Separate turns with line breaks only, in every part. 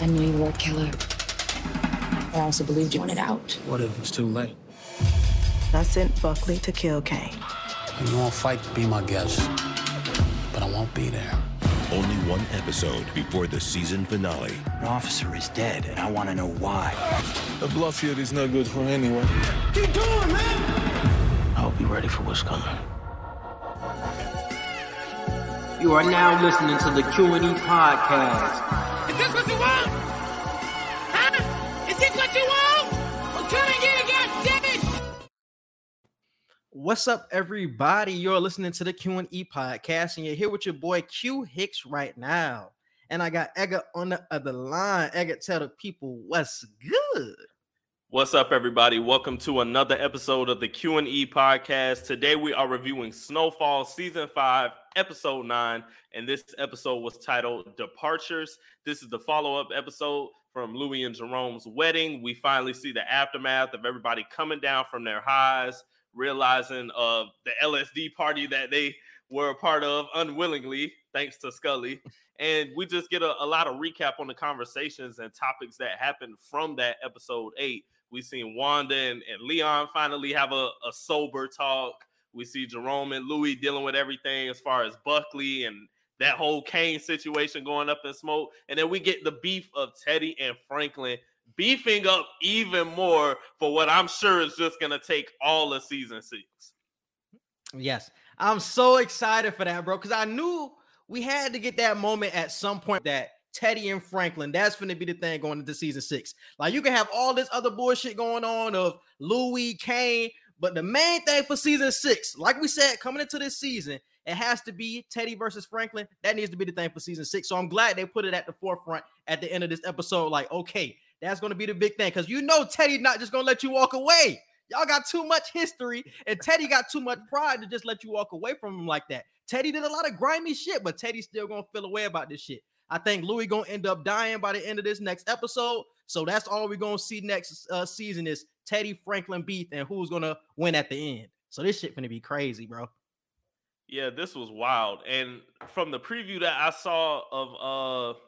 I knew you were a killer. I also believed you wanted out.
What if it's too late?
I sent Buckley to kill Kane.
You won't fight to be my guest, but I won't be there.
Only one episode before the season finale.
An officer is dead, and I want to know why.
The bluff here is no good for anyone.
Keep going, man!
I hope you're ready for what's coming.
You are now listening to the Q&E podcast.
What's up, everybody? You're listening to the Q&E podcast, and you're here with your boy Q Hicks right now. And I got Egga on the other line. Egga, tell the people what's good.
What's up, everybody? Welcome to another episode of the Q and E podcast. Today we are reviewing Snowfall season five, episode nine, and this episode was titled "Departures." This is the follow-up episode from Louis and Jerome's wedding. We finally see the aftermath of everybody coming down from their highs, realizing of the LSD party that they were a part of unwillingly, thanks to Scully. And we just get a, a lot of recap on the conversations and topics that happened from that episode eight. We seen Wanda and, and Leon finally have a, a sober talk. We see Jerome and Louis dealing with everything as far as Buckley and that whole Kane situation going up in smoke. And then we get the beef of Teddy and Franklin beefing up even more for what I'm sure is just going to take all of season six.
Yes, I'm so excited for that, bro, because I knew we had to get that moment at some point that Teddy and Franklin, that's going to be the thing going into season six. Like you can have all this other bullshit going on of Louis, Kane, but the main thing for season six, like we said, coming into this season, it has to be Teddy versus Franklin. That needs to be the thing for season six. So I'm glad they put it at the forefront at the end of this episode. Like, okay, that's going to be the big thing because you know Teddy's not just going to let you walk away. Y'all got too much history, and Teddy got too much pride to just let you walk away from him like that. Teddy did a lot of grimy shit, but Teddy's still gonna feel away about this shit. I think Louis gonna end up dying by the end of this next episode. So that's all we're gonna see next uh, season is Teddy Franklin beef and who's gonna win at the end. So this shit gonna be crazy, bro.
Yeah, this was wild. And from the preview that I saw of uh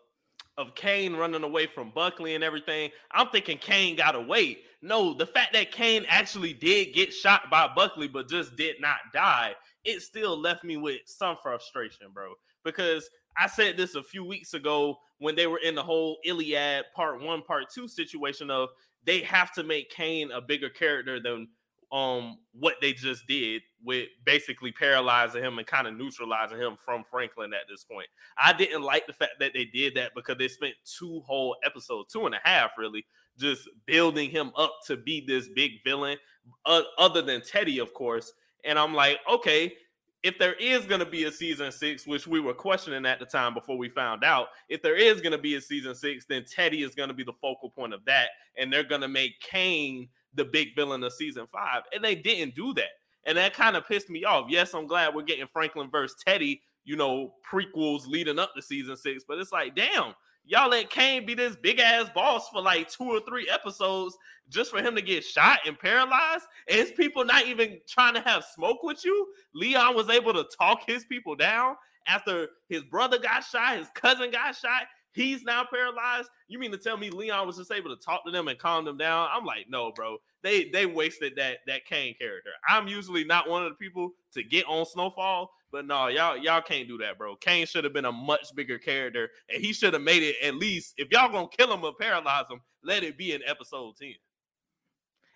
of Kane running away from Buckley and everything, I'm thinking Kane got away. No, the fact that Kane actually did get shot by Buckley but just did not die, it still left me with some frustration, bro. Because I said this a few weeks ago when they were in the whole Iliad part one, part two situation of they have to make Kane a bigger character than um what they just did with basically paralyzing him and kind of neutralizing him from Franklin at this point. I didn't like the fact that they did that because they spent two whole episodes, two and a half really, just building him up to be this big villain, uh, other than Teddy, of course. And I'm like, okay, if there is going to be a season six, which we were questioning at the time before we found out, if there is going to be a season six, then Teddy is going to be the focal point of that. And they're going to make Kane the big villain of season five. And they didn't do that. And that kind of pissed me off. Yes, I'm glad we're getting Franklin versus Teddy, you know, prequels leading up to season six. But it's like, damn, y'all let Kane be this big ass boss for like two or three episodes just for him to get shot and paralyzed. And his people not even trying to have smoke with you. Leon was able to talk his people down after his brother got shot, his cousin got shot. He's now paralyzed. You mean to tell me Leon was just able to talk to them and calm them down? I'm like, no, bro. They they wasted that that Kane character. I'm usually not one of the people to get on Snowfall, but no, y'all y'all can't do that, bro. Kane should have been a much bigger character, and he should have made it at least. If y'all gonna kill him or paralyze him, let it be in episode ten.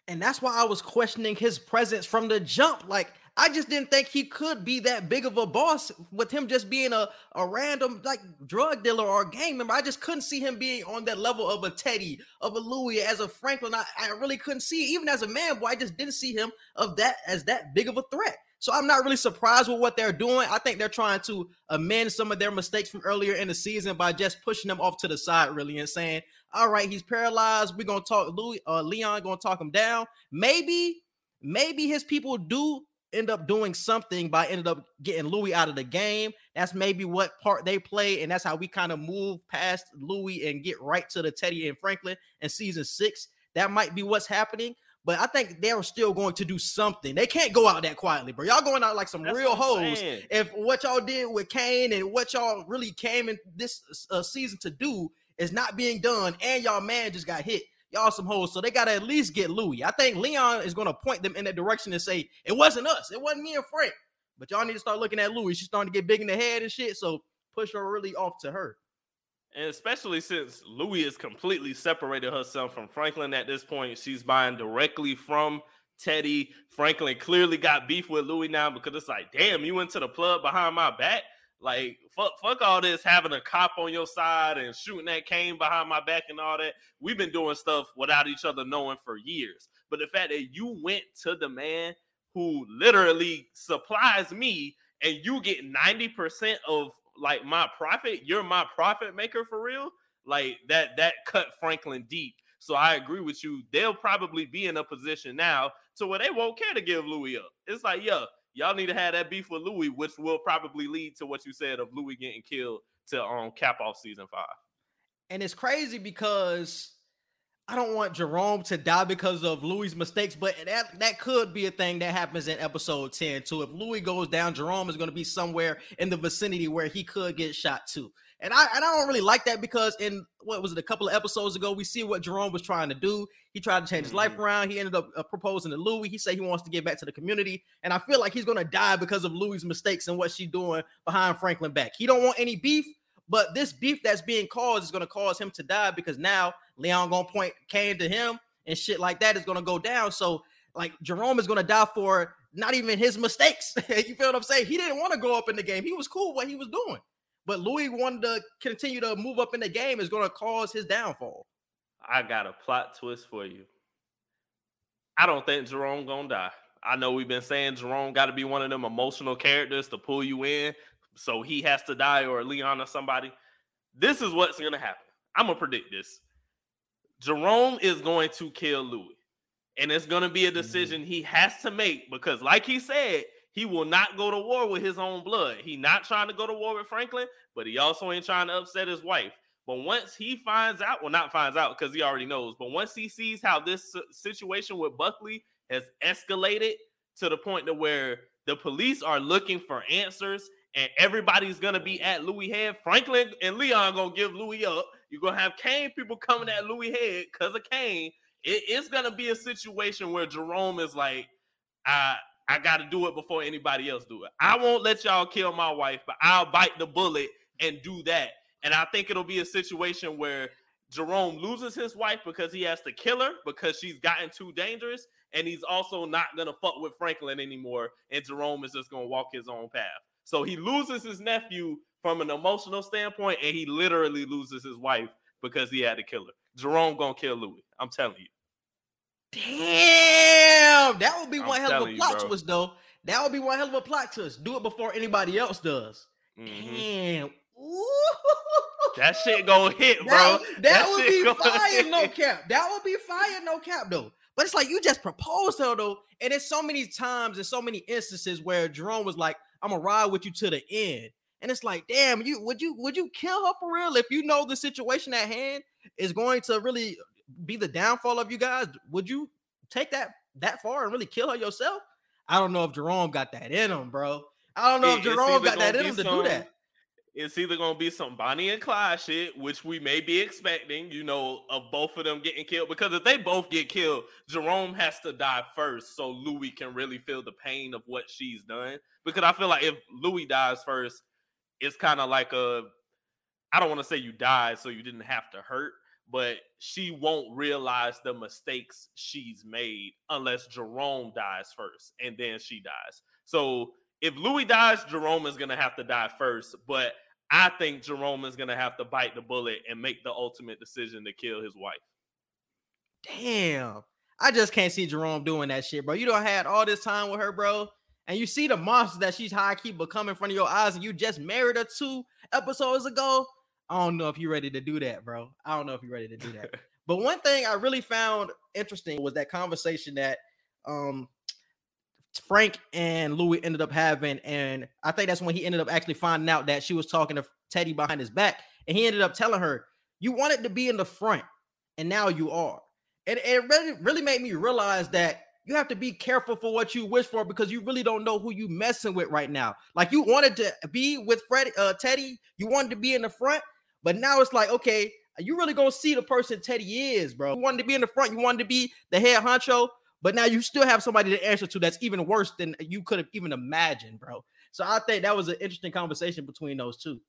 And that's why I was questioning his presence from the jump. Like, I just didn't think he could be that big of a boss with him just being a, a random like drug dealer or a gang member. I just couldn't see him being on that level of a Teddy, of a Louis, as a Franklin. I, I really couldn't see, even as a man boy, I just didn't see him of that as that big of a threat. So I'm not really surprised with what they're doing. I think they're trying to amend some of their mistakes from earlier in the season by just pushing them off to the side, really, and saying, "All right, he's paralyzed. We're gonna talk Louis, uh, Leon, gonna talk him down. Maybe, maybe his people do end up doing something by ended up getting Louis out of the game. That's maybe what part they play, and that's how we kind of move past Louis and get right to the Teddy and Franklin in season six. That might be what's happening. But I think they're still going to do something. They can't go out that quietly, bro. Y'all going out like some
That's
real hoes.
saying.
If what y'all did with Kane and what y'all really came in this uh, season to do is not being done, and y'all man just got hit. Y'all some hoes, so they gotta at least get Louis. I think Leon is gonna point them in that direction and say it wasn't us, it wasn't me and Frank. But y'all need to start looking at Louis. She's starting to get big in the head and shit. So push her really off to her.
And especially since Louis has completely separated herself from Franklin at this point, she's buying directly from Teddy. Franklin clearly got beef with Louis now because it's like, damn, you went to the plug behind my back. Like, fuck, fuck all this having a cop on your side and shooting that Kane behind my back and all that. We've been doing stuff without each other knowing for years. But the fact that you went to the man who literally supplies me and you get 90% of like my profit, you're my profit maker for real. Like that that cut Franklin deep. So I agree with you. They'll probably be in a position now to where they won't care to give Louis up. It's like, yeah, y'all need to have that beef with Louis, which will probably lead to what you said of Louis getting killed to um cap off season five.
And it's crazy because I don't want Jerome to die because of Louis' mistakes, but that that could be a thing that happens in episode 10 too. If Louis goes down, Jerome is going to be somewhere in the vicinity where he could get shot too. And I and I don't really like that because in what was it a couple of episodes ago, we see what Jerome was trying to do. He tried to change his life
Mhm.
around. He ended up uh, proposing to Louis. He said he wants to get back to the community, and I feel like he's going to die because of Louis' mistakes and what she's doing behind Franklin back. He don't want any beef, but this beef that's being caused is going to cause him to die because now Leon gonna point Kane to him and shit like that is gonna go down. So like Jerome is gonna die for not even his mistakes. you feel what I'm saying? He didn't want to go up in the game. He was cool what he was doing, but Louis wanted to continue to move up in the game is gonna cause his downfall.
I got a plot twist for you. I don't think Jerome gonna die. I know we've been saying Jerome got to be one of them emotional characters to pull you in, so he has to die or Leon or somebody. This is what's gonna happen. I'm gonna predict this. Jerome is going to kill Louis, and it's gonna be a mm-hmm. decision he has to make because, like he said, he will not go to war with his own blood. He not trying to go to war with Franklin, but he also ain't trying to upset his wife. But once he finds out, well, not finds out because he already knows, but once he sees how this situation with Buckley has escalated to the point to where the police are looking for answers and everybody's gonna be at Louis head, Franklin and Leon gonna give Louis up. You're gonna have Kane people coming at Louis head because of Kane. It's gonna be a situation where Jerome is like, I I gotta do it before anybody else do it. I won't let y'all kill my wife, but I'll bite the bullet and do that. And I think it'll be a situation where Jerome loses his wife because he has to kill her because she's gotten too dangerous. And he's also not to fuck with Franklin anymore. And Jerome is just to walk his own path. So he loses his nephew from an emotional standpoint, and he literally loses his wife because he had to kill her. Jerome to kill Louis. I'm telling you.
Damn, that would be
I'm
one hell of a plot
bro.
twist, though. That would be one hell of a plot twist. Do it before anybody else does.
Mhm.
Damn. Ooh.
That shit gonna hit, bro.
That, that,
That
would be fire, no cap. That would be fire, no cap, though. But it's like you just proposed her though, and it's so many times and so many instances where Jerome was like, "I'm gonna ride with you to the end," and it's like, damn, you would you would you kill her for real if you know the situation at hand is going to really be the downfall of you guys? Would you take that that far and really kill her yourself? I don't know if Jerome got that in him, bro. I don't know
It-
if Jerome got that in him to do that.
It's either gonna be some Bonnie and Clyde shit, which we may be expecting, you know, of both of them getting killed. Because if they both get killed, Jerome has to die first, so Louis can really feel the pain of what she's done. Because I feel like if Louis dies first, it's kind of like a I don't want to say you died so you didn't have to hurt, but she won't realize the mistakes she's made unless Jerome dies first and then she dies. So if Louis dies, Jerome is going to have to die first, but I think Jerome is going to have to bite the bullet and make the ultimate decision to kill his wife.
Damn. I just can't see Jerome doing that shit, bro. You don't had all this time with her, bro. And you see the monster that she's high key become in front of your eyes, and you just married her two episodes ago. I don't know if you're ready to do that, bro. I don't know if you're ready to do that. but one thing I really found interesting was that conversation that um Frank and Louis ended up having, and I think that's when he ended up actually finding out that she was talking to Teddy behind his back, and he ended up telling her, "You wanted to be in the front, and now you are." And it really, really made me realize that you have to be careful for what you wish for because you really don't know who you messing with right now. Like you wanted to be with Freddie, uh, Teddy, you wanted to be in the front, but now it's like, okay, you really gonna see the person Teddy is, bro. You wanted to be in the front, you wanted to be the head honcho, but now you still have somebody to answer to that's even worse than you could have even imagined, bro. So I think that was an interesting conversation between those two.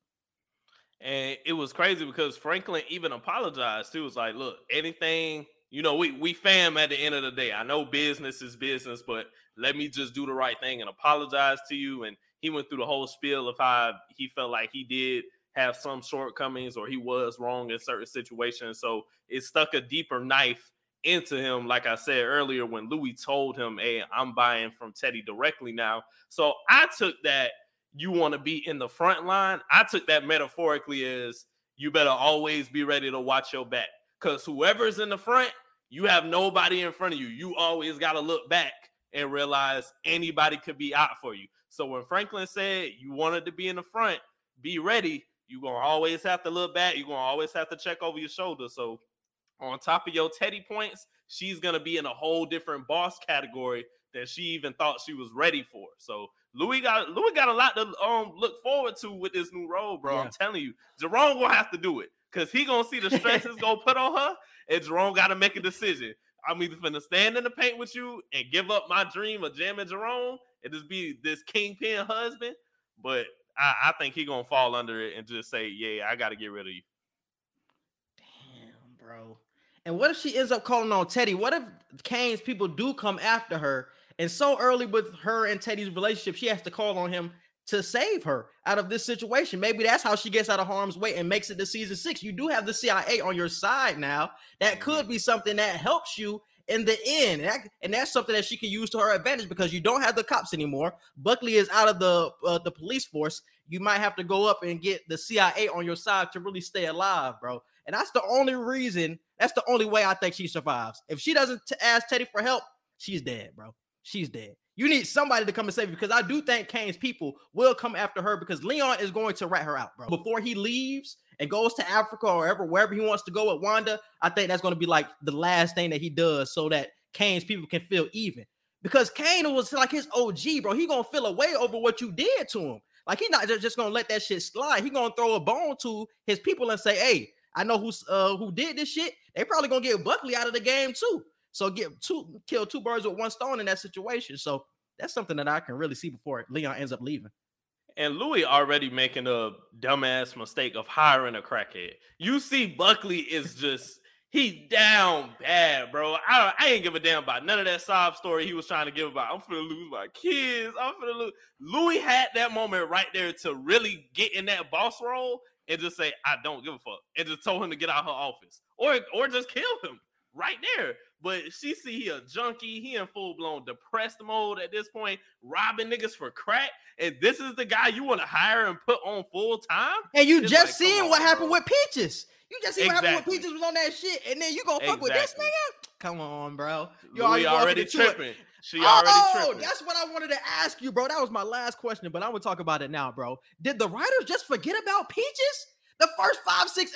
And it was crazy because Franklin even apologized. It was like, look, anything, you know, we we fam at the end of the day. I know business is business, but let me just do the right thing and apologize to you. And he went through the whole spiel of how he felt like he did have some shortcomings or he was wrong in certain situations. So it stuck a deeper knife into him, like I said earlier, when Louis told him, Hey, I'm buying from Teddy directly now. So I took that you want to be in the front line. I took that metaphorically as you better always be ready to watch your back because whoever's in the front, you have nobody in front of you. You always got to look back and realize anybody could be out for you. So when Franklin said you wanted to be in the front, be ready. You're going to always have to look back. You're going to always have to check over your shoulder. So on top of your Teddy points, she's going to be in a whole different boss category that she even thought she was ready for. So Louis got Louis got a lot to um look forward to with this new role, bro. Yeah. I'm telling you, Jerome gonna have to do it because he gonna see the stresses gonna put on her, and Jerome got to make a decision. I'm either gonna stand in the paint with you and give up my dream of jamming Jerome and just be this kingpin husband, but I, I think he gonna fall under it and just say, "Yeah, I got to get rid of you."
Damn, bro. And what if she ends up calling on Teddy? What if Kane's people do come after her and so early with her and Teddy's relationship, she has to call on him to save her out of this situation. Maybe that's how she gets out of harm's way and makes it to season six. You do have the CIA on your side now. That could mm-hmm. be something that helps you in the end. And, that, and that's something that she can use to her advantage because you don't have the cops anymore. Buckley is out of the uh, the police force. You might have to go up and get the CIA on your side to really stay alive, bro. And that's the only reason. That's the only way I think she survives. If she doesn't t- ask Teddy for help, she's dead, bro she's dead. You need somebody to come and save you because I do think Kane's people will come after her because Leon is going to rat her out, bro. Before he leaves and goes to Africa or wherever, wherever he wants to go with Wanda, I think that's going to be like the last thing that he does so that Kane's people can feel even. Because Kane was like his OG, bro. He gonna feel away over what you did to him. Like he's not just gonna let that shit slide. He gonna throw a bone to his people and say, "Hey, I know who's uh who did this shit. They probably gonna get Buckley out of the game too." So get two kill two birds with one stone in that situation. So that's something that I can really see before Leon ends up leaving.
And Louis already making a dumbass mistake of hiring a crackhead. You see, Buckley is just he down bad, bro. I I ain't give a damn about none of that sob story he was trying to give about. I'm gonna lose my kids. I'm gonna lose. Louis had that moment right there to really get in that boss role and just say, I don't give a fuck. And just told him to get out of her office. Or or just kill him right there. But she see he a junkie, he in full blown depressed mode at this point, robbing niggas for crack, and this is the guy you want to hire and put on full time.
And you it's just like, seen what happened with Peaches. You just see exactly. what happened with Peaches was on that shit, and then you gonna fuck exactly. with this nigga? Come on, bro. You
already, already tripping. She already oh, tripping.
That's what I wanted to ask you, bro. That was my last question, but I'm gonna talk about it now, bro. Did the writers just forget about Peaches? The first five, six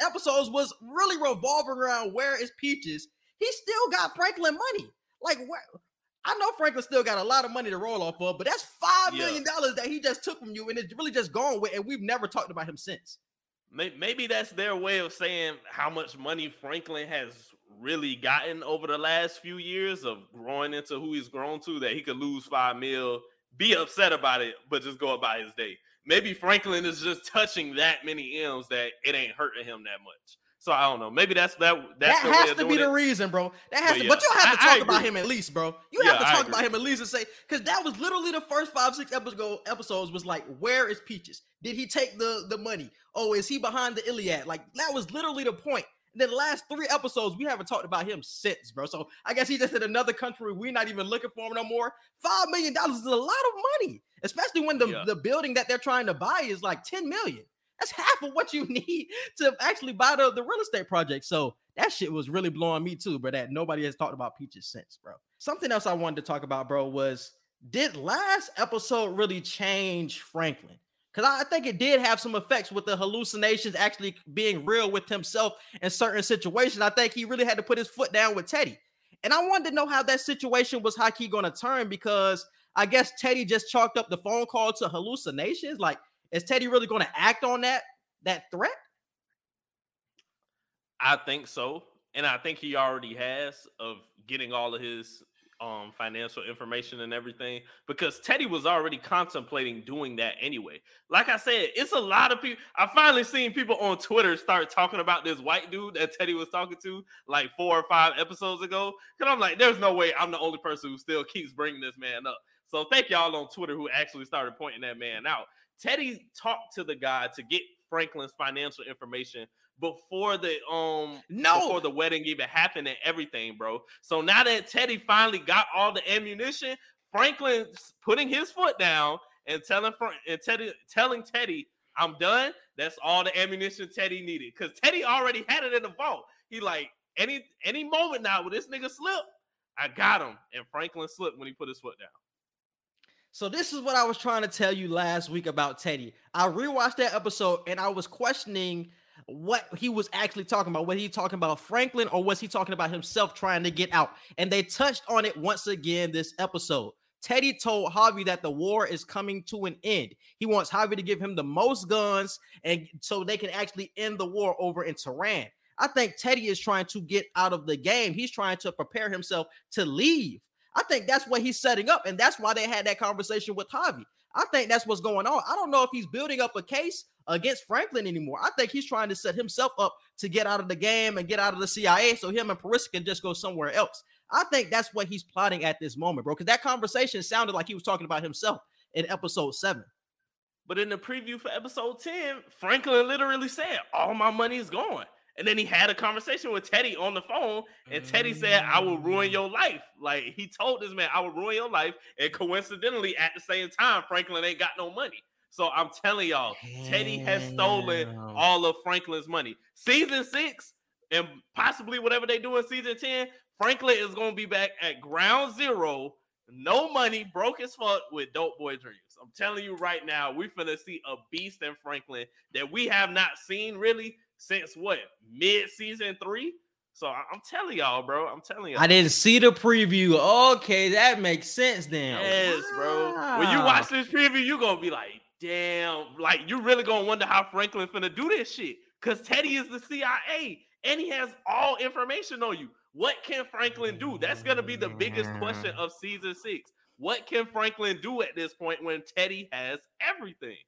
episodes was really revolving around where is Peaches he still got Franklin money. Like I know Franklin still got a lot of money to roll off of, but that's five million dollars that he just took from you, and it's really just gone with, and we've never talked about him since.
Maybe that's their way of saying how much money Franklin has really gotten over the last few years of growing into who he's grown to. That he could lose five mil, be upset about it, but just go about his day. Maybe Franklin is just touching that many M's that it ain't hurting him that much. So I don't know. Maybe that's that. That's
that has to be it. the reason, bro. That has but to. Yeah, but you have to I, talk I about him at least, bro. You yeah, have to talk about him at least and say because that was literally the first five, six episode episodes was like, where is Peaches? Did he take the the money? Oh, is he behind the Iliad? Like that was literally the point. And then the last three episodes, we haven't talked about him since, bro. So I guess he's just in another country. We're not even looking for him no more. Five million dollars is a lot of money, especially when the, yeah. the building that they're trying to buy is like 10 million. That's half of what you need to actually buy the, the real estate project. So that shit was really blowing me too, bro. That nobody has talked about peaches since, bro. Something else I wanted to talk about, bro, was did last episode really change Franklin? Because I think it did have some effects with the hallucinations actually being real with himself in certain situations. I think he really had to put his foot down with Teddy. And I wanted to know how that situation was how he going to turn because I guess Teddy just chalked up the phone call to hallucinations. Like is Teddy really going to act on that that threat?
I think so, and I think he already has of getting all of his um financial information and everything because Teddy was already contemplating doing that anyway. Like I said, it's a lot of people. I finally seen people on Twitter start talking about this white dude that Teddy was talking to like four or five episodes ago. Cause I'm like, there's no way I'm the only person who still keeps bringing this man up. So thank y'all on Twitter who actually started pointing that man out. Teddy talked to the guy to get Franklin's financial information before the um
no
before the wedding even happened and everything, bro. So now that Teddy finally got all the ammunition, Franklin's putting his foot down and telling Frank and Teddy telling Teddy, I'm done. That's all the ammunition Teddy needed. Because Teddy already had it in the vault. He like any any moment now with this nigga slip, I got him. And Franklin slipped when he put his foot down.
So this is what I was trying to tell you last week about Teddy. I rewatched that episode and I was questioning what he was actually talking about. Was he talking about Franklin or was he talking about himself trying to get out? And they touched on it once again this episode. Teddy told Javi that the war is coming to an end. He wants Javi to give him the most guns and so they can actually end the war over in Tehran. I think Teddy is trying to get out of the game. He's trying to prepare himself to leave. I think that's what he's setting up, and that's why they had that conversation with Javi. I think that's what's going on. I don't know if he's building up a case against Franklin anymore. I think he's trying to set himself up to get out of the game and get out of the CIA so him and Parissa can just go somewhere else. I think that's what he's plotting at this moment, bro. Because that conversation sounded like he was talking about himself in episode seven.
But in the preview for episode 10, Franklin literally said, All my money is gone. And then he had a conversation with Teddy on the phone, and Teddy said, I will ruin your life. Like he told this man, I will ruin your life. And coincidentally, at the same time, Franklin ain't got no money. So I'm telling y'all, Damn. Teddy has stolen all of Franklin's money. Season six, and possibly whatever they do in season 10, Franklin is gonna be back at ground zero, no money, broke as fuck with dope boy dreams. I'm telling you right now, we're gonna see a beast in Franklin that we have not seen really since what mid season three. So I'm telling y'all, bro. I'm telling you.
I didn't see the preview. Okay, that makes sense then.
Yes, wow. bro. When you watch this preview, you're gonna be like, damn, like you really gonna wonder how Franklin finna do this shit. Cause Teddy is the CIA and he has all information on you. What can Franklin do? That's gonna be the biggest question of season six. What can Franklin do at this point when Teddy has everything?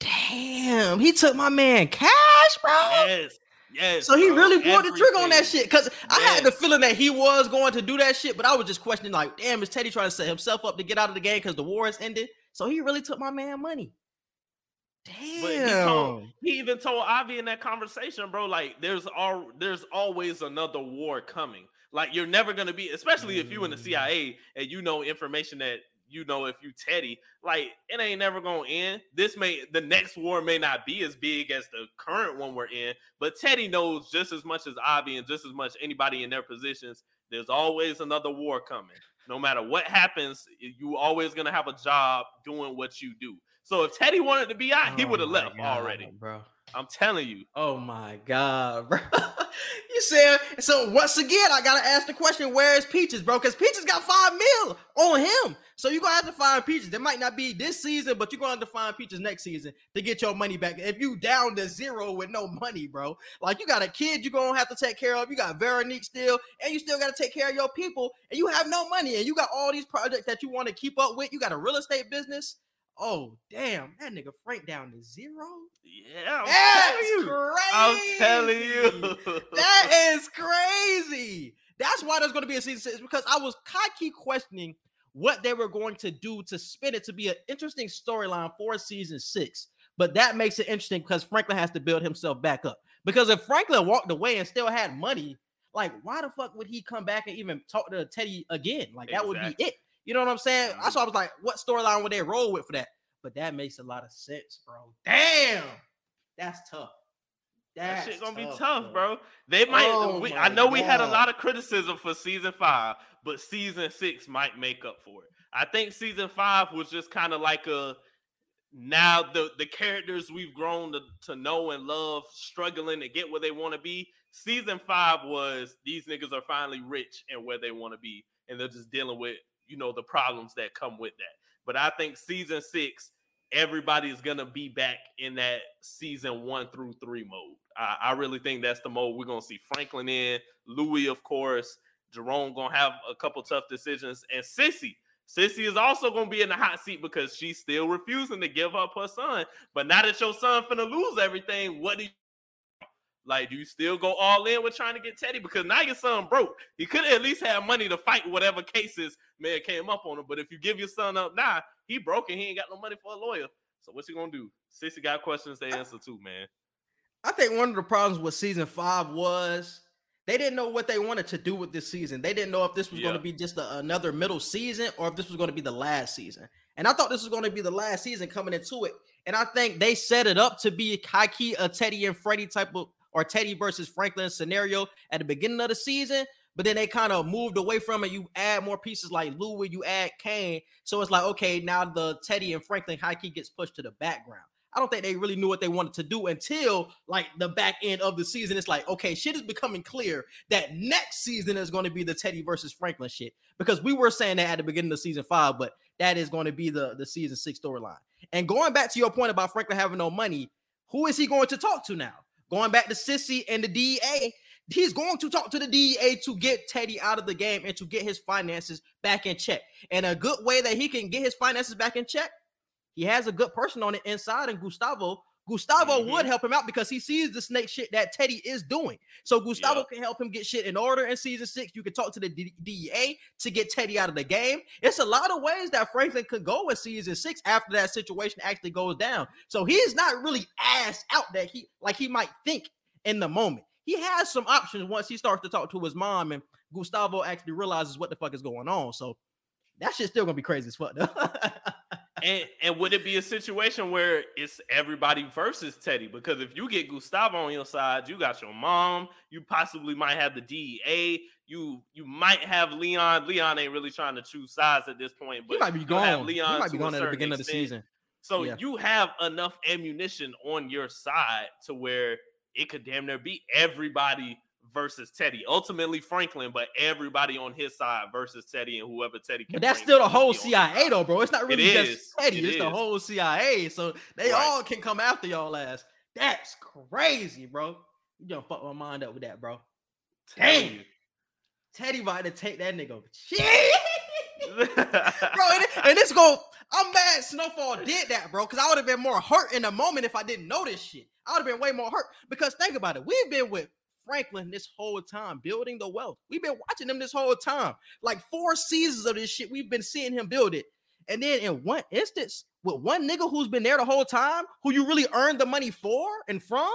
Damn, he took my man cash, bro.
Yes. Yes.
So he bro, really pulled the trigger on that shit. Cause I had the feeling that he was going to do that shit, but I was just questioning, like, damn, is Teddy trying to set himself up to get out of the game because the war has ended? So he really took my man money. Damn. But
he, told, he even told Avi in that conversation, bro, like there's all there's always another war coming. Like you're never gonna be, especially if you in the mm. CIA and you know information that you know, if you Teddy, like it ain't never gonna end. This may the next war may not be as big as the current one we're in, but Teddy knows just as much as Avi and just as much anybody in their positions. There's always another war coming. No matter what happens, you always gonna have a job doing what you do. So if Teddy wanted to be out, oh he would have left God, already,
bro.
I'm telling you.
Oh my God, bro. You said so. Once again, I gotta ask the question: Where is Peaches, bro? Because Peaches got five mil on him. So you're gonna have to find Peaches. It might not be this season, but you're gonna have to find Peaches next season to get your money back. If you down to zero with no money, bro, like you got a kid you're gonna have to take care of. You got Veronique still, and you still gotta take care of your people, and you have no money, and you got all these projects that you want to keep up with. You got a real estate business. Oh damn, that nigga Frank down to zero.
Yeah, I'm
That's
telling you.
crazy.
I'm telling you.
that is crazy. That's why there's going to be a season six because I was key questioning what they were going to do to spin it to be an interesting storyline for season six. But that makes it interesting because Franklin has to build himself back up. Because if Franklin walked away and still had money, like why the fuck would he come back and even talk to Teddy again? Like that exactly. would be it. You know what I'm saying? That's mm-hmm. why I was like, what storyline would they roll with for that? But that makes a lot of sense, bro. Damn, that's tough.
That's that shit gonna tough, be tough, bro. bro. They might. Oh we, I know God. we had a lot of criticism for season five, but season six might make up for it. I think season five was just kind of like a now the the characters we've grown to, to know and love struggling to get where they want to be. Season five was these niggas are finally rich and where they want to be, and they're just dealing with you know the problems that come with that. But I think season six, everybody's gonna be back in that season one through three mode. I, I really think that's the mode we're gonna see Franklin in, Louis, of course. Jerome gonna have a couple tough decisions, and Cissy. Cissy is also gonna be in the hot seat because she's still refusing to give up her son. But now that your son finna lose everything, what do you like? Do you still go all in with trying to get Teddy? Because now your son broke. He could at least have money to fight whatever cases may have came up on him. But if you give your son up now, he broke and he ain't got no money for a lawyer. So what's he gonna do? Cissy got questions to answer too, man.
I think one of the problems with season five was they didn't know what they wanted to do with this season. They didn't know if this was
Yeah.
going to be just a- another middle season or if this was going to be the last season. And I thought this was going to be the last season coming into it. And I think they set it up to be key a Teddy and Freddie type of or Teddy versus Franklin scenario at the beginning of the season. But then they kind of moved away from it. You add more pieces like Louis, you add Kane. So it's like, okay, now the Teddy and Franklin high key gets pushed to the background. I don't think they really knew what they wanted to do until like the back end of the season. It's like, okay, shit is becoming clear that next season is going to be the Teddy versus Franklin shit. Because we were saying that at the beginning of season five, but that is going to be the, the season six storyline. And going back to your point about Franklin having no money, who is he going to talk to now? Going back to Cissy and the DEA, he's going to talk to the DEA to get Teddy out of the game and to get his finances back in check. And a good way that he can get his finances back in check he has a good person on the inside, and Gustavo. Gustavo
Mhm.
would help him out because he sees the snake shit that Teddy is doing. So Gustavo
Yeah.
can help him get shit in order in season six. You can talk to the D- DEA to get Teddy out of the game. It's a lot of ways that Franklin could go in season six after that situation actually goes down. So he's not really ass out that he like he might think in the moment. He has some options once he starts to talk to his mom and Gustavo actually realizes what the fuck is going on. So that shit's still gonna be crazy as fuck. though.
And and would it be a situation where it's everybody versus Teddy? Because if you get Gustavo on your side, you got your mom, you possibly might have the DEA, you you might have Leon. Leon ain't really trying to choose sides at this point, but
he might be gone.
Leon
might be gone at the beginning of the season.
So
Yeah.
you have enough ammunition on your side to where it could damn near be everybody versus Teddy. Ultimately Franklin, but everybody on his side versus Teddy and whoever Teddy can
But that's still the whole
be on his
CIA though, bro. It's not really
is.
just Teddy.
It
it's the whole CIA. So they
Right.
all can come after y'all ass. That's crazy, bro. You gonna fuck my mind up with that, bro.
Telling
Damn. Teddy about to take that nigga. Shit. bro, and, it- and it's go. I'm mad Snowfall did that, bro, because I would have been more hurt in the moment if I didn't know this shit. I would have been way more hurt because think about it. We've been with Franklin this whole time, building the wealth. We've been watching him this whole time. Like four seasons of this shit, we've been seeing him build it. And then in one instance, with one nigga who's been there the whole time, who you really earned the money for and from,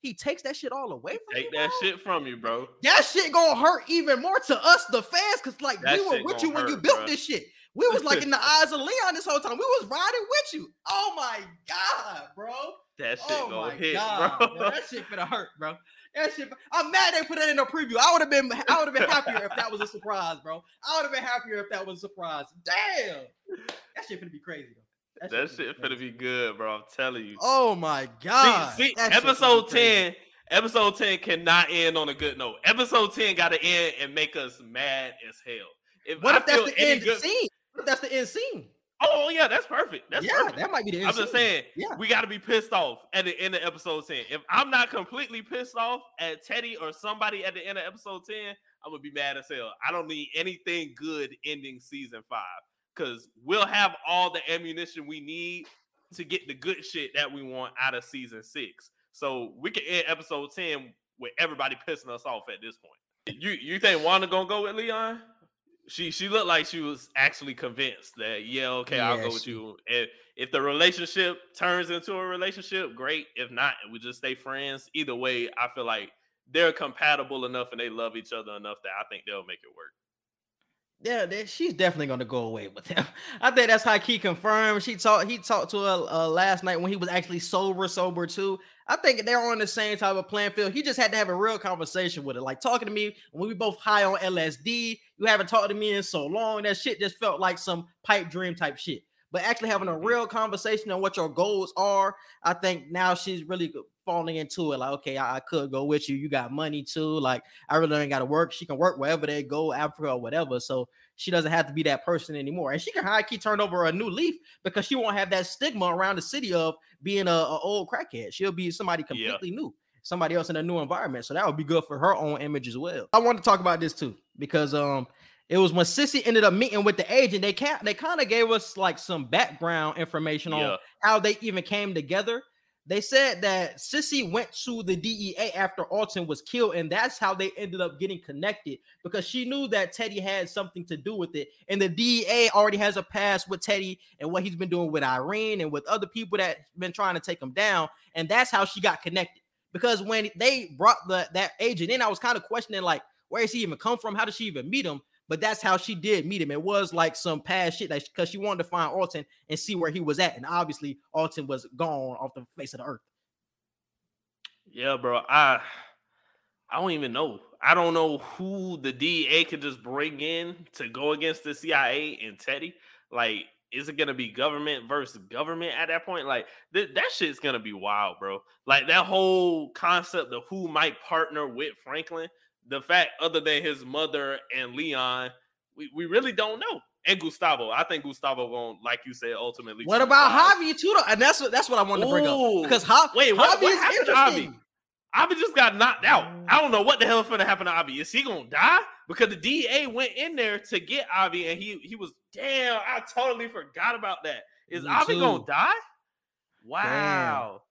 he takes that shit all away from
Take
you,
Take
that
shit from you, bro.
That shit gonna hurt even more to us, the fans, because like
That
we were with you when you built
bruh.
this shit. We was like in the eyes of Leon this whole time. We was riding with you. Oh my god, bro.
That shit
Oh
gonna hit,
god,
bro.
bro. That shit gonna hurt, bro. That shit. I'm mad they put it in the preview. I would have been. I would have been happier if that was a surprise, bro. I would have been happier if that was a surprise. Damn. That shit finna be crazy though.
that shit finna
crazy.
be good, bro. I'm telling you.
Oh my god.
see, see
That shit finna be
episode 10, episode 10 cannot end on a good note. Episode 10 gotta end and make us mad as hell. If
What
I
if that's the end
good-
scene? What if that's the end scene?
Oh yeah, that's perfect. That's
yeah,
perfect.
that might be the
I'm just saying,
Yeah.
we got to be pissed off at the end of episode 10. If I'm not completely pissed off at Teddy or somebody at the end of episode 10, I'm gonna be mad as hell. I don't need anything good ending season five because we'll have all the ammunition we need to get the good shit that we want out of season six. So we can end episode 10 with everybody pissing us off at this point. You you think Wanda gonna go with Leon? She she looked like she was actually convinced that yeah okay I'll
Yeah,
go with you. And if the relationship turns into a relationship, great. If not, we just stay friends. Either way, I feel like they're compatible enough and they love each other enough that I think they'll make it work.
Yeah, that- she's definitely gonna go away with him. I think that's how he confirmed. She talked. He talked to her uh, last night when he was actually sober, sober too. I think they're on the same type of playing field. He just had to have a real conversation with her, like talking to me when we both high on LSD. You haven't talked to me in so long. That shit just felt like some pipe dream type shit. But actually having a real conversation on what your goals are, I think now she's really falling into it. Like, okay, I, I could go with you. You got money too. Like, I really ain't got to work. She can work wherever they go, Africa or whatever. So she doesn't have to be that person anymore. And she can high key turn over a new leaf because she won't have that stigma around the city of being a, a old crackhead. She'll be somebody
Yeah.
completely new. somebody else in a new environment. So that would be good for her own image as well. I want to talk about this too because um it was when Cissy ended up meeting with the agent. They can't they kind of gave us like some background information on
Yeah.
how they even came together. They said that Cissy went to the DEA after Alton was killed, and that's how they ended up getting connected because she knew that Teddy had something to do with it. And the DEA already has a past with Teddy and what he's been doing with Irene and with other people that been trying to take him down. And that's how she got connected. Because when they brought the that agent in, I was kind of questioning like, where does he even come from? How did she even meet him? But that's how she did meet him. It was like some past shit, like because she wanted to find Alton and see where he was at. And obviously, Alton was gone off the face of the earth.
Yeah, bro. I I don't even know. I don't know who the DEA could just bring in to go against the CIA and Teddy. Like, is it gonna be government versus government at that point? Like, th- that shit's gonna be wild, bro. Like that whole concept of who might partner with Franklin. The fact, other than his mother and Leon, we, we really don't know. And Gustavo, I think Gustavo won't, like you said, ultimately.
What about. Javi too? And that's what that's what I wanted to bring up because Javi,
Wait, what-
Javi
what
is
happened to Javi?
interesting.
Avi just got knocked out. I don't know what the hell is gonna happen to Avi. Is he gonna die? Because the DA went in there to get Avi, and he he was damn. I totally forgot about that. Is
Me
Avi gonna die? Wow,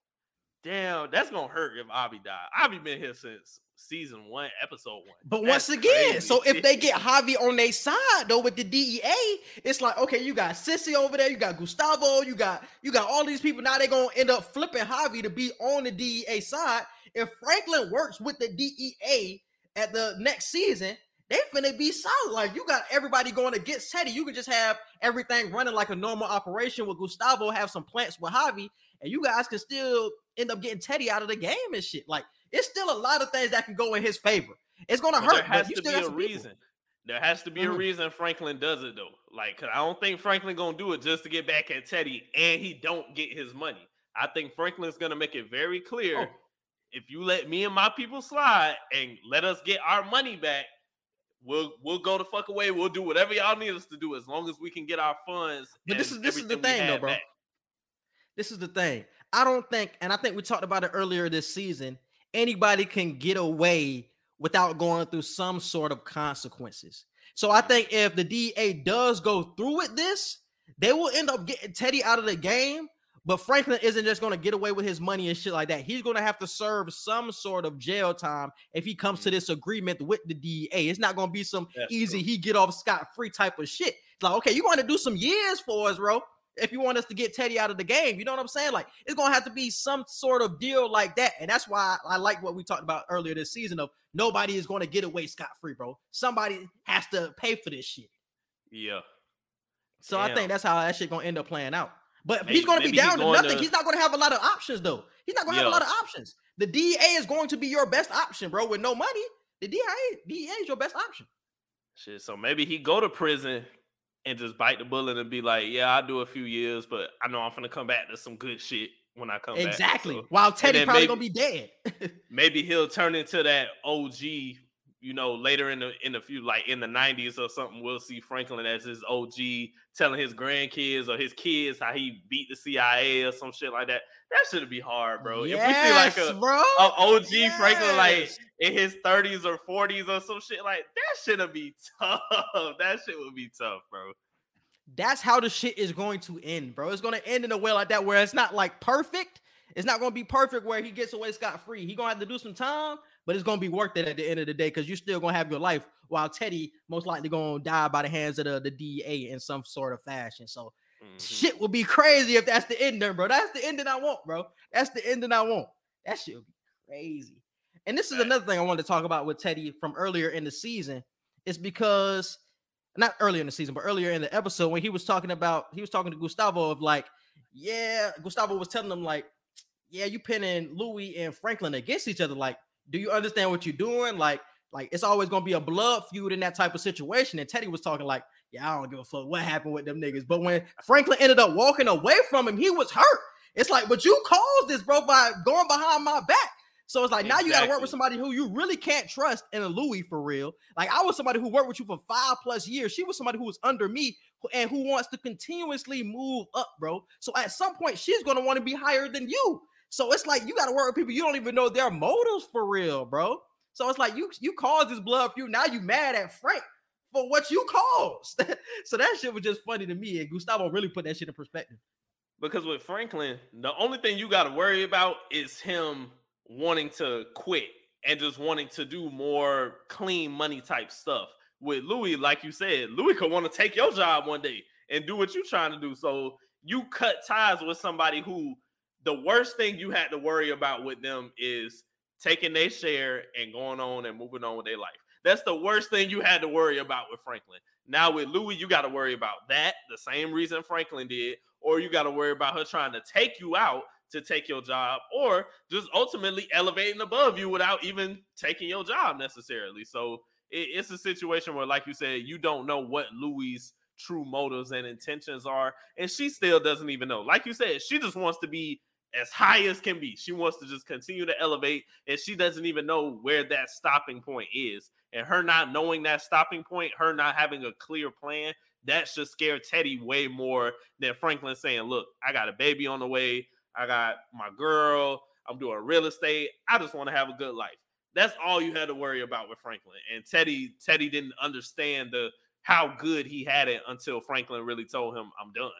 damn. that's gonna hurt if Avi die. Avi been here since season one, episode one.
But
That's
once again,
crazy.
so if they get Javi on their side though with the DEA, it's like okay, you got Cissy over there, you got Gustavo, you got you got all these people. Now they're gonna end up flipping Javi to be on the DEA side. If Franklin works with the DEA at the next season, they finna be solid. Like you got everybody going against Teddy. You can just have everything running like a normal operation with Gustavo, have some plants with Javi, and you guys can still end up getting Teddy out of the game and shit. Like it's still a lot of things that can go in his favor. It's gonna
But
hurt.
there has to
still
be a
some people.
reason. There has to be a
Mhm.
reason Franklin does it though. Like, 'cause I don't think Franklin gonna do it just to get back at Teddy, and he don't get his money. I think Franklin's gonna make it very clear:
Oh.
if you let me and my people slide and let us get our money back, we'll we'll go the fuck away. We'll do whatever y'all need us to do as long as we can get our funds.
But this is this is the thing though, bro.
back.
This is the thing. I don't think, and I think we talked about it earlier this season. Anybody can get away without going through some sort of consequences. So I think if the DA does go through with this, they will end up getting Teddy out of the game. But Franklin isn't just going to get away with his money and shit like that. He's going to have to serve some sort of jail time if he comes to mm-hmm. this agreement with the DEA. It's not going to be some
That's
easy
true.
he get off scot free type of shit. It's like, okay, you want to do some years for us, bro if you want us to get Teddy out of the game. You know what I'm saying? Like it's gonna have to be some sort of deal like that. And that's why I, I like what we talked about earlier this season of nobody is gonna get away scot-free, bro. Somebody has to pay for this shit.
Yeah.
So I think that's how that shit gonna end up playing out. But
Maybe-
he's gonna be down to nothing,
to-
he's not gonna have a lot of options though. He's not gonna have a lot of options. The DEA is going to be your best option, bro. With no money, the DEA, DEA is your best option.
Shit. So maybe he go to prison and just bite the bullet and be like, "Yeah, I'll do a few years, but I know I'm gonna come back to some good shit when I come back."
Exactly.
So
While Teddy probably
maybe-
gonna be dead.
maybe he'll turn into that OG. You know, later in the in the few like in the '90s or something, we'll see Franklin as his OG telling his grandkids or his kids how he beat the CIA or some shit like that. That should be hard, bro. if we see like a,
bro.
a OG Franklin like in his 30s or 40s or some shit like that, should be tough. That shit would be tough, bro.
that's how the shit is going to end, bro. It's gonna end in a way like that where it's not like perfect. It's not gonna be perfect where he gets away scot free. He gonna have to do some time, but it's gonna be worth it at the end of the day because you're still gonna have your life. While Teddy most likely gonna die by the hands of the, the DEA in some sort of fashion. So
Mhm.
shit would be crazy if that's the ending, bro. That's the ending I want, bro. That's the ending I want. That shit would be crazy. And this is another thing I wanted to talk about with Teddy from earlier in the season. It's because not earlier in the season, but earlier in the episode when he was talking about he was talking to Gustavo of like, yeah, Gustavo was telling him like, yeah, you pinning Louis and Franklin against each other. Like, do you understand what you're doing? Like, like it's always gonna be a blood feud in that type of situation. And Teddy was talking like, yeah, I don't give a fuck what happened with them niggas. But when Franklin ended up walking away from him, he was hurt. It's like, but you caused this, bro, by going behind my back. So it's like now you got to work with somebody who you really can't trust in a Louis for real. Like I was somebody who worked with you for five plus years. She was somebody who was under me and who wants to continuously move up, bro. So at some point, she's gonna want to be higher than you. So it's like you got to work with people you don't even know their motives for real, bro. So it's like you you caused this blood feud. Now you mad at Frank for what you caused. so that shit was just funny to me. And Gustavo really put that shit in perspective.
Because with Franklin, the only thing you got to worry about is him wanting to quit and just wanting to do more clean money type stuff. With Louis, like you said, Louis could want to take your job one day and do what you're trying to do. So you cut ties with somebody who the worst thing you had to worry about with them is taking their share and going on and moving on with their life. That's the worst thing you had to worry about with Franklin. Now with Louie, you got to worry about that, the same reason Franklin did, or you got to worry about her trying to take you out to take your job, or just ultimately elevating above you without even taking your job necessarily. So it's a situation where, like you said, you don't know what Louie's true motives and intentions are, and she still doesn't even know. Like you said, she just wants to be as high as can be. She wants to just continue to elevate, and she doesn't even know where that stopping point is. And her not knowing that stopping point, her not having a clear plan, that should scare Teddy way more than Franklin saying, Look, I got a baby on the way. I got my girl. I'm doing real estate. I just want to have a good life. That's all you had to worry about with Franklin. And Teddy, Teddy didn't understand the how good he had it until Franklin really told him, I'm done.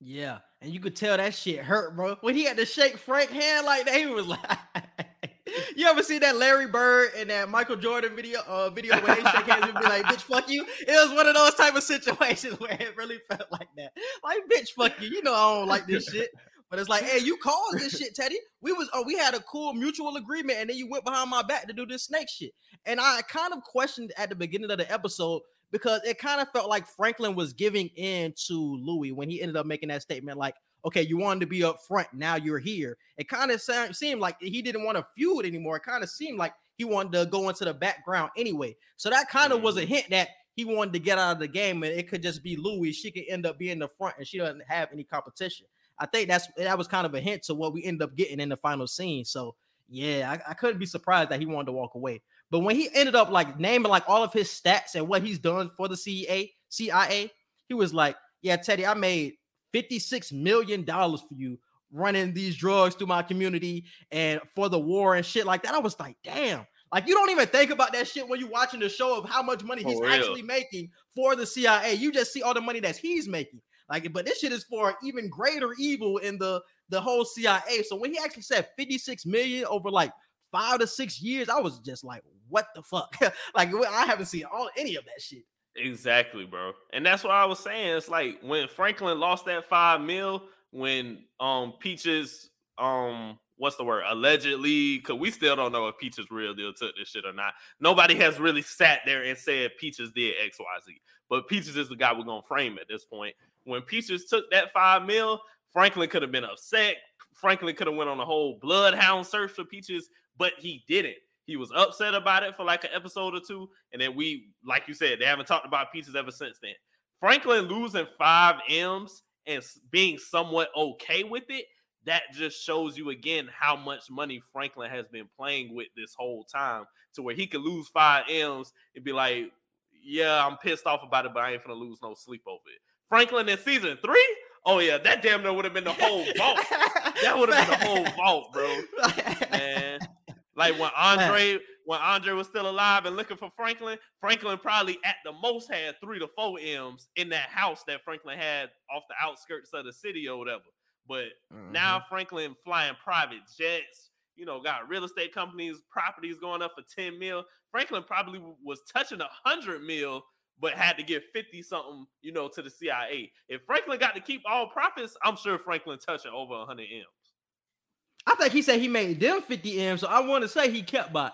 Yeah, and you could tell that shit hurt, bro. When he had to shake Frank hand like that, he was like, "You ever see that Larry Bird and that Michael Jordan video? Uh, video where they shake hands and be like, "Bitch, fuck you." It was one of those type of situations where it really felt like that. Like, bitch, fuck you. You know I don't like this shit. But it's like, hey, you caused this shit, Teddy. We was oh, we had a cool mutual agreement, and then you went behind my back to do this snake shit. And I kind of questioned at the beginning of the episode because it kind of felt like Franklin was giving in to Louie when he ended up making that statement, like, okay, you wanted to be up front, now you're here. It kind of seemed like he didn't want to feud anymore. It kind of seemed like he wanted to go into the background anyway. So that kind of was a mm-hmm. hint that he wanted to get out of the game, and it could just be Louie. She could end up being the front, and she doesn't have any competition. I think that's that was kind of a hint to what we end up getting in the final scene. So yeah, I, I couldn't be surprised that he wanted to walk away. But when he ended up like naming like all of his stats and what he's done for the CIA, CIA, he was like, "Yeah, Teddy, I made 56 million dollars for you running these drugs through my community and for the war and shit like that." I was like, "Damn." Like you don't even think about that shit when you're watching the show of how much money he's actually making for the CIA. You just see all the money that he's making. Like, but this shit is for even greater evil in the the whole CIA. So when he actually said 56 million over like five to six years, I was just like, what the fuck? like I haven't seen all any of that shit.
Exactly, bro. And that's what I was saying. It's like when Franklin lost that five mil, when um Peaches um what's the word allegedly because we still don't know if Peaches real deal took this shit or not. Nobody has really sat there and said Peaches did X Y Z, but Peaches is the guy we're gonna frame at this point. When Peaches took that five mil, Franklin could have been upset. Franklin could have went on a whole bloodhound search for Peaches, but he didn't. He was upset about it for like an episode or two, and then we, like you said, they haven't talked about Peaches ever since then. Franklin losing five M's and being somewhat okay with it, that just shows you again how much money Franklin has been playing with this whole time to where he could lose five M's and be like, yeah, I'm pissed off about it, but I ain't gonna lose no sleep over it. Franklin in season three, oh yeah, that damn near would have been the whole vault. that would have been the whole vault, bro. Man. Like when Andre, when Andre was still alive and looking for Franklin, Franklin probably at the most had three to four M's in that house that Franklin had off the outskirts of the city or whatever. But mm-hmm. now Franklin flying private jets, you know, got real estate companies, properties going up for 10 mil. Franklin probably was touching a hundred mil, but had to give 50 something, you know, to the CIA. If Franklin got to keep all profits, I'm sure Franklin touching over 100 M's.
I think he said he made them 50 M, so I want to say he kept about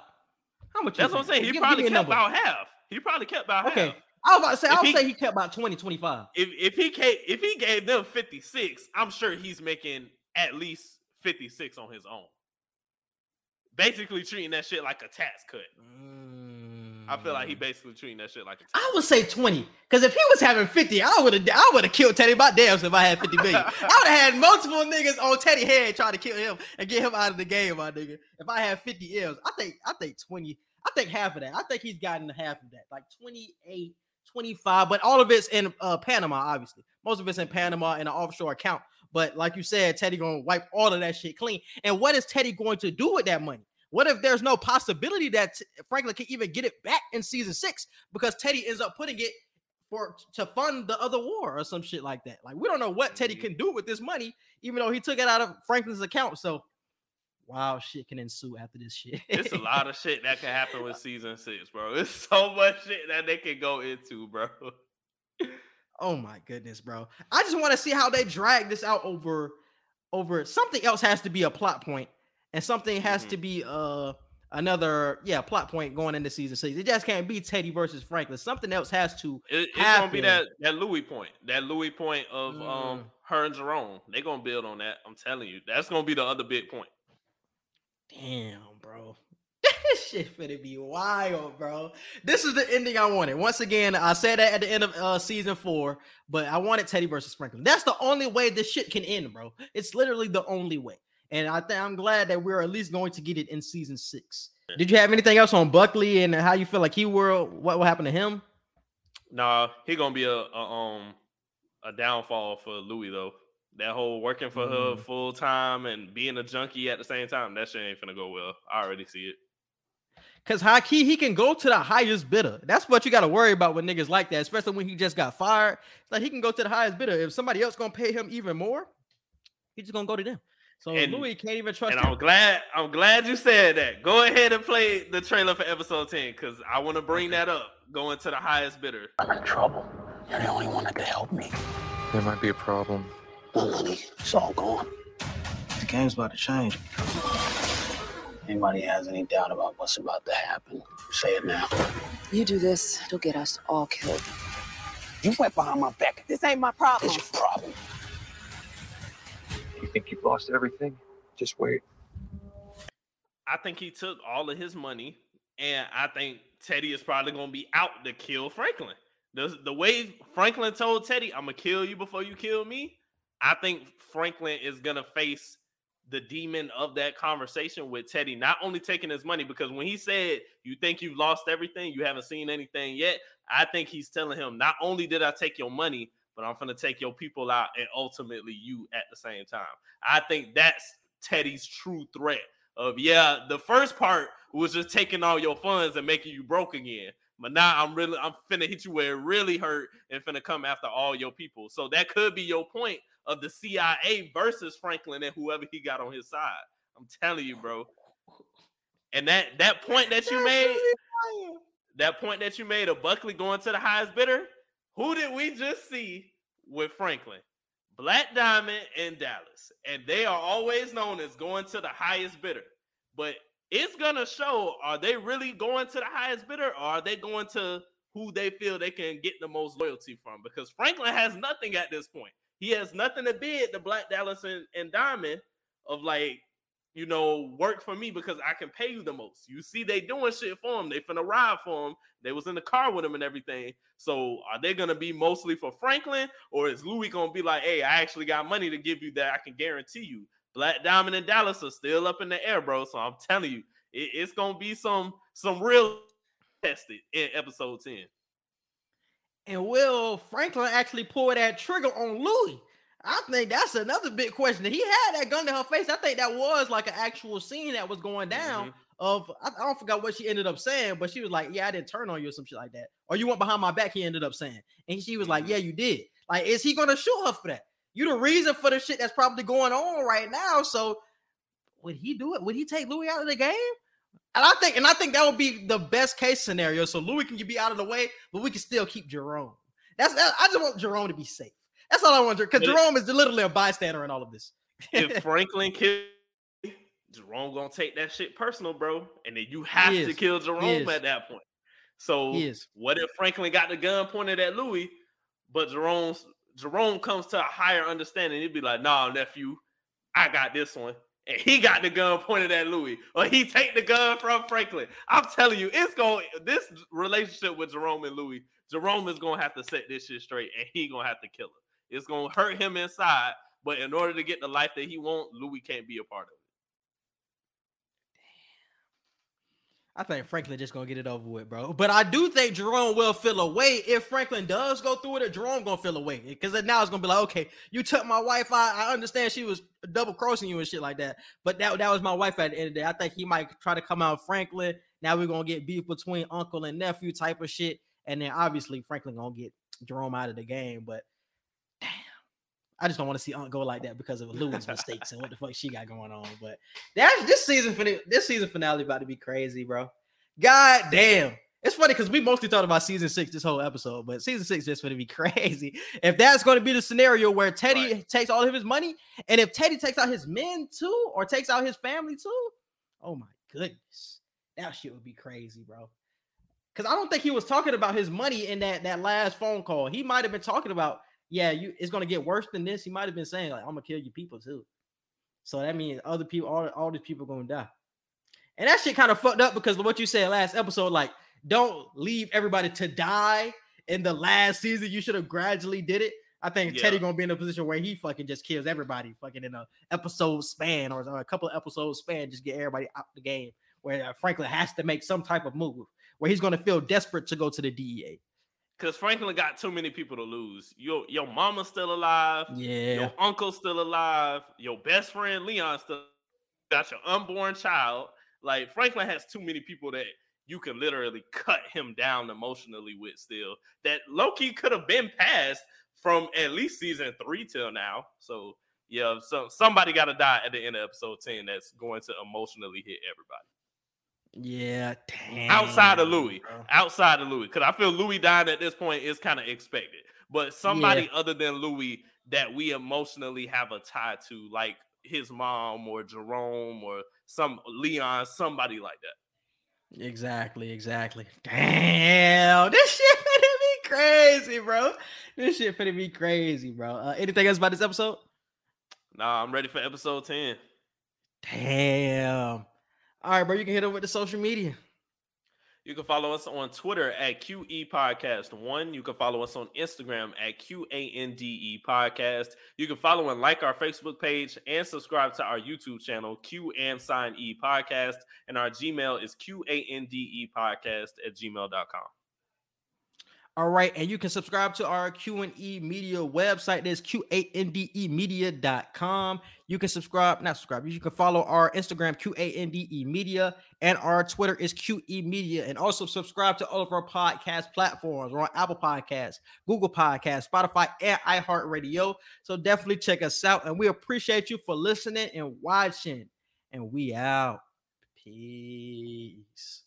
how much?
That's what I'm saying. He give, probably give kept about half. He probably kept about half. okay. half.
I was about to say, I'll say he kept about 20, 25.
If if he gave, if he gave them 56, I'm sure he's making at least 56 on his own. Basically treating that shit like a tax cut. Mm. I feel like he basically treating that shit like a
I would say 20. Because if he was having 50, I would have I would have killed Teddy by damn if I had 50 million. I would have had multiple niggas on Teddy head trying to kill him and get him out of the game, my nigga. If I had 50 L's, I think I think 20, I think half of that. I think he's gotten half of that. Like 28 25, but all of it's in uh, Panama, obviously. Most of it's in Panama in an offshore account. But like you said, Teddy gonna wipe all of that shit clean. And what is Teddy going to do with that money? What if there's no possibility that Franklin can even get it back in season six because Teddy ends up putting it for to fund the other war or some shit like that? Like we don't know what Teddy
Mm-hmm.
can do with this money, even though he took it out of Franklin's account. So wild shit can ensue after this shit.
It's a lot of shit that can happen with season six, bro. It's so much shit that they can go into, bro.
Oh my goodness, bro. I just want to see how they drag this out over over something else has to be a plot point and something has
Mm-hmm.
to be uh another yeah, plot point going into season 6. It just can't be Teddy versus Franklin. Something else has to
It- it's
happen.
gonna be that that Louie point, that Louie point of
Mm.
um her and Jerome. They gonna build on that. I'm telling you, that's gonna be the other big point.
Damn, bro. This shit finna be wild, bro. This is the ending I wanted. Once again, I said that at the end of uh, season four, but I wanted Teddy versus Franklin. That's the only way this shit can end, bro. It's literally the only way. And I think I'm glad that we're at least going to get it in season six. Did you have anything else on Buckley and how you feel like he will? What will happen to him?
Nah, he gonna be a, a um a downfall for Louie though. That whole working for her
Mm.
full time and being a junkie at the same time, that shit ain't gonna go well. I already see it.
Because high key, he can go to the highest bidder. That's what you got to worry about with niggas like that, especially when he just got fired. It's like he can go to the highest bidder. If somebody else gonna pay him even more, he's just gonna go to them. So
And-
Louie can't even trust
And
him.
I'm glad I'm glad you said that. Go ahead and play the trailer for episode 10 because I want to bring that up. Going to the highest bidder.
I'm in trouble. You're the only one that can help me.
There might be a problem.
My money, it's all gone.
The game's about to change.
Anybody has any doubt about what's about to happen, say it now.
You do this, it'll get us all killed.
You went behind my back.
This ain't my problem.
It's your problem.
You think you've lost everything? Just wait.
I think he took all of his money, and I think Teddy is probably gonna be out to kill Franklin. The, the way Franklin told Teddy, I'm gonna kill you before you kill me. I think Franklin is gonna face the demon of that conversation with Teddy, not only taking his money, because when he said, You think you've lost everything, you haven't seen anything yet. I think he's telling him, Not only did I take your money, but I'm gonna take your people out and ultimately you at the same time. I think that's Teddy's true threat of yeah, the first part was just taking all your funds and making you broke again. But now I'm really I'm finna hit you where it really hurt and finna come after all your people. So that could be your point of the CIA versus Franklin and whoever he got on his side. I'm telling you, bro. And that that point that you made, that point that you made of Buckley going to the highest bidder, who did we just see with Franklin? Black Diamond and Dallas. And they are always known as going to the highest bidder. But it's gonna show are they really going to the highest bidder or are they going to who they feel they can get the most loyalty from? Because Franklin has nothing at this point. He has nothing to bid to Black Dallas and, and Diamond of like, you know, work for me because I can pay you the most. You see, they doing shit for him. They finna ride for him. They was in the car with him and everything. So are they gonna be mostly for Franklin, or is Louie gonna be like, hey, I actually got money to give you that I can guarantee you? Black Diamond and Dallas are still up in the air, bro. So I'm telling you, it- it's gonna be some some real tested in episode 10.
And will Franklin actually pull that trigger on Louie? I think that's another big question. He had that gun to her face. I think that was like an actual scene that was going down.
Mm-hmm.
Of I, I don't forget what she ended up saying, but she was like, "Yeah, I didn't turn on you or some shit like that." Or you went behind my back. He ended up saying, and she was
Mm-hmm.
like, "Yeah, you did." Like, is he gonna shoot her for that? You the reason for the shit that's probably going on right now. So, would he do it? Would he take Louie out of the game? And I think, and I think that would be the best case scenario. So Louie can be out of the way, but we can still keep Jerome. That's that, I just want Jerome to be safe. That's all I want, because
But it-
Jerome is literally a bystander in all of this.
if Franklin kill Jerome gonna take that shit personal, bro. And then you have to kill Jerome at that point. So what if Franklin got the gun pointed at Louie, but Jerome's Jerome comes to a higher understanding? He'd be like, nah, nephew, I got this one. And he got the gun pointed at Louie, or he take the gun from Franklin. I'm telling you, it's going this relationship with Jerome and Louie. Jerome is gonna have to set this shit straight, and he gonna have to kill her. It's gonna hurt him inside, but in order to get the life that he want, Louie can't be a part of it.
I think Franklin just gonna get it over with, bro. But I do think Jerome will feel away if Franklin does go through it. Jerome gonna feel away because now it's gonna be like, okay, you took my wife. I, I understand she was double crossing you and shit like that, but that that was my wife at the end of the day. I think he might try to come out Franklin. Now we're gonna get beef between uncle and nephew type of shit, and then obviously Franklin gonna get Jerome out of the game. But damn, I just don't want to see Aunt go like that because of Louie's mistakes and what the fuck she got going on. But that's this season finale. This season finale about to be crazy, bro. God damn. It's funny because we mostly talked about season six this whole episode, but season six is going to be crazy. If that's going to be the scenario where Teddy right. takes all of his money, and if Teddy takes out his men too, or takes out his family too, oh my goodness, that shit would be crazy, bro. Because I don't think he was talking about his money in that that last phone call. He might have been talking about, yeah, you it's going to get worse than this. He might have been saying like, I'm gonna kill your people too. So that means other people, all all these people going to die. And that shit kind of fucked up because of what you said last episode. Like, don't leave everybody to die in the last season. You should have gradually did it. I think yeah. Teddy gonna be in a position where he fucking just kills everybody, fucking in a episode span or, or a couple of episodes span, just get everybody out the game. Where uh, Franklin has to make some type of move where he's gonna feel desperate to go to the DEA.
Cause Franklin got too many people to lose. Your your mama's still alive.
Yeah.
Your uncle's still alive. Your best friend Leon still got your unborn child. Like Franklin has too many people that you can literally cut him down emotionally with still. That Loki could have been passed from at least season three till now. So yeah, so somebody got to die at the end of episode 10 that's going to emotionally hit everybody.
Yeah, damn,
outside of Louie, bro. outside of Louie, because I feel Louie dying at this point is kind of expected. But somebody yeah. other than Louie that we emotionally have a tie to, like his mom or Jerome or some Leon, somebody like that.
Exactly, exactly. Damn, this shit finna be crazy, bro. This shit finna be crazy, bro. Uh, anything else about this episode?
Nah, I'm ready for episode 10.
Damn. All right, bro. You can hit over with the social media.
You can follow us on Twitter at QE Podcast One. You can follow us on Instagram at QANDE Podcast. You can follow and like our Facebook page and subscribe to our YouTube channel, Q and Sign E Podcast. And our Gmail is QANDE Podcast at gmail.com.
All right, and you can subscribe to our Q&E Media website. That's Q-A-N-D-E Media.com. You can subscribe, not subscribe, you can follow our Instagram, Q-A-N-D-E Media, and our Twitter is QE Media. And also subscribe to all of our podcast platforms. We're on Apple Podcasts, Google Podcasts, Spotify, and iHeartRadio. So definitely check us out. And we appreciate you for listening and watching. And we out. Peace.